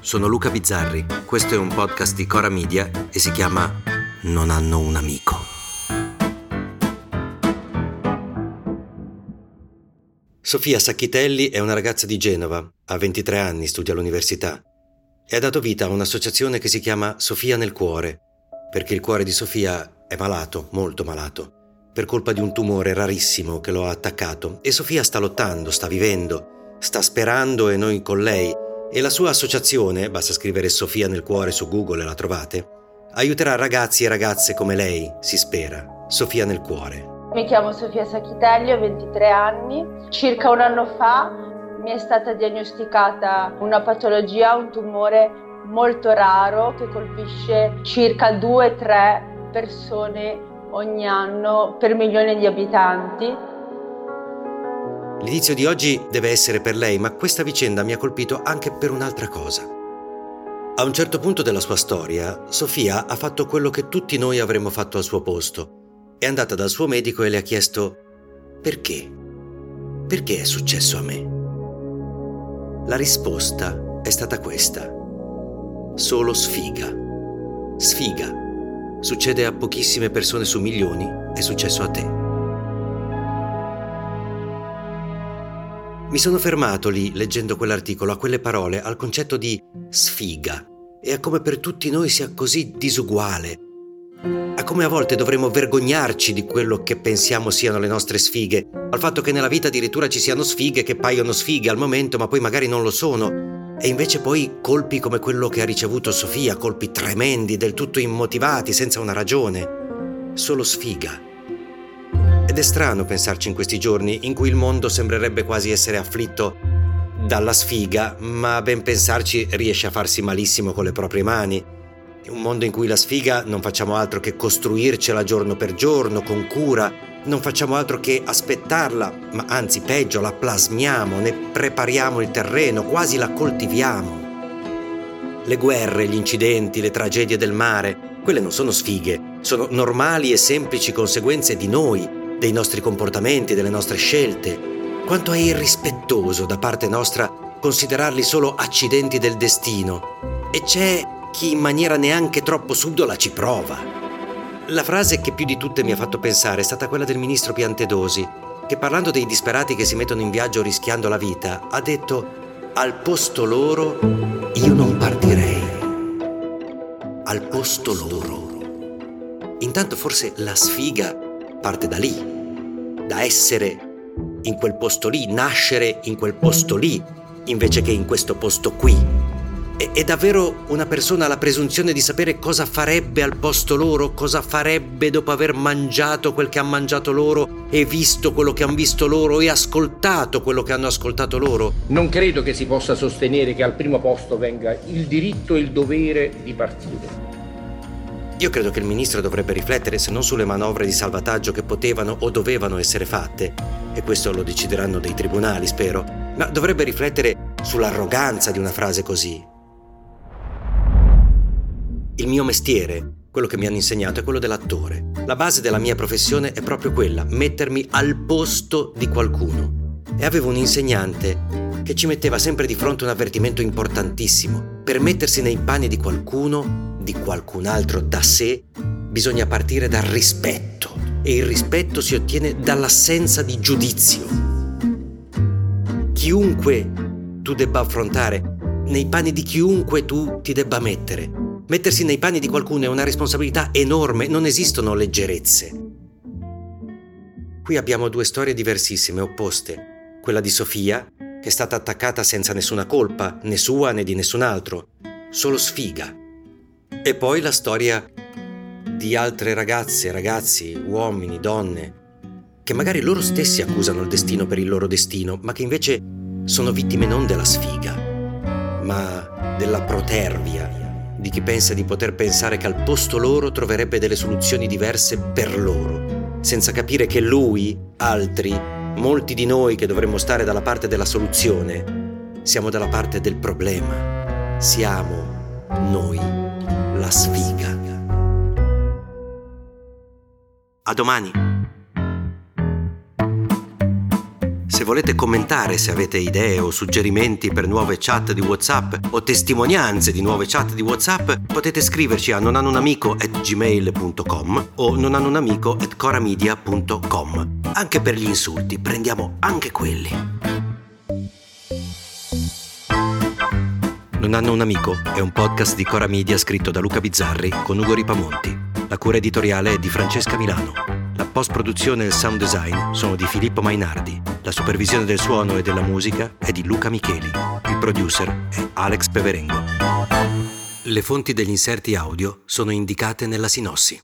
sono Luca Bizzarri, questo è un podcast di Cora Media e si chiama Non hanno un amico. Sofia Sacchitelli è una ragazza di Genova, ha 23 anni, studia all'università. E ha dato vita a un'associazione che si chiama Sofia nel cuore, perché il cuore di Sofia è malato, molto malato per colpa di un tumore rarissimo che lo ha attaccato. E Sofia sta lottando, sta vivendo, sta sperando e noi con lei e la sua associazione, basta scrivere Sofia nel cuore su Google e la trovate, aiuterà ragazzi e ragazze come lei, si spera, Sofia nel cuore. Mi chiamo Sofia Sacchitelli, ho 23 anni. Circa un anno fa mi è stata diagnosticata una patologia, un tumore molto raro che colpisce circa 2-3 persone ogni anno per milioni di abitanti. L'inizio di oggi deve essere per lei, ma questa vicenda mi ha colpito anche per un'altra cosa. A un certo punto della sua storia, Sofia ha fatto quello che tutti noi avremmo fatto al suo posto. È andata dal suo medico e le ha chiesto perché? Perché è successo a me? La risposta è stata questa. Solo sfiga. Sfiga Succede a pochissime persone su milioni, è successo a te. Mi sono fermato lì, leggendo quell'articolo, a quelle parole, al concetto di sfiga e a come per tutti noi sia così disuguale, a come a volte dovremmo vergognarci di quello che pensiamo siano le nostre sfighe, al fatto che nella vita addirittura ci siano sfighe che paiono sfighe al momento ma poi magari non lo sono, e invece poi colpi come quello che ha ricevuto Sofia, colpi tremendi, del tutto immotivati, senza una ragione. Solo sfiga. Ed è strano pensarci in questi giorni in cui il mondo sembrerebbe quasi essere afflitto dalla sfiga, ma a ben pensarci riesce a farsi malissimo con le proprie mani. Un mondo in cui la sfiga non facciamo altro che costruircela giorno per giorno, con cura, non facciamo altro che aspettarla, ma anzi peggio, la plasmiamo, ne prepariamo il terreno, quasi la coltiviamo. Le guerre, gli incidenti, le tragedie del mare, quelle non sono sfighe, sono normali e semplici conseguenze di noi, dei nostri comportamenti, delle nostre scelte. Quanto è irrispettoso da parte nostra considerarli solo accidenti del destino. E c'è chi in maniera neanche troppo subdola ci prova. La frase che più di tutte mi ha fatto pensare è stata quella del ministro Piantedosi, che parlando dei disperati che si mettono in viaggio rischiando la vita, ha detto al posto loro io non partirei. Al posto loro. Intanto forse la sfiga parte da lì, da essere in quel posto lì, nascere in quel posto lì, invece che in questo posto qui è davvero una persona la presunzione di sapere cosa farebbe al posto loro, cosa farebbe dopo aver mangiato quel che hanno mangiato loro e visto quello che hanno visto loro e ascoltato quello che hanno ascoltato loro? Non credo che si possa sostenere che al primo posto venga il diritto e il dovere di partire. Io credo che il ministro dovrebbe riflettere se non sulle manovre di salvataggio che potevano o dovevano essere fatte, e questo lo decideranno dei tribunali, spero, ma dovrebbe riflettere sull'arroganza di una frase così. Il mio mestiere, quello che mi hanno insegnato, è quello dell'attore. La base della mia professione è proprio quella, mettermi al posto di qualcuno. E avevo un insegnante che ci metteva sempre di fronte un avvertimento importantissimo. Per mettersi nei panni di qualcuno, di qualcun altro da sé, bisogna partire dal rispetto. E il rispetto si ottiene dall'assenza di giudizio. Chiunque tu debba affrontare, nei panni di chiunque tu ti debba mettere, Mettersi nei panni di qualcuno è una responsabilità enorme, non esistono leggerezze. Qui abbiamo due storie diversissime, opposte. Quella di Sofia, che è stata attaccata senza nessuna colpa, né sua né di nessun altro, solo sfiga. E poi la storia di altre ragazze, ragazzi, uomini, donne, che magari loro stessi accusano il destino per il loro destino, ma che invece sono vittime non della sfiga, ma della protervia, di chi pensa di poter pensare che al posto loro troverebbe delle soluzioni diverse per loro, senza capire che lui, altri, molti di noi che dovremmo stare dalla parte della soluzione, siamo dalla parte del problema. Siamo noi la sfiga. A domani. volete commentare, se avete idee o suggerimenti per nuove chat di WhatsApp o testimonianze di nuove chat di WhatsApp, potete scriverci a nonhanunamico@gmail.com o nonhanunamico@coramedia.com. Anche per gli insulti, prendiamo anche quelli. Non hanno un amico è un podcast di Cora Media scritto da Luca Bizzarri con Ugo Ripamonti. La cura editoriale è di Francesca Milano. La post-produzione e il sound design sono di Filippo Mainardi. La supervisione del suono e della musica è di Luca Micheli. Il producer è Alex Peverengo. Le fonti degli inserti audio sono indicate nella sinossi.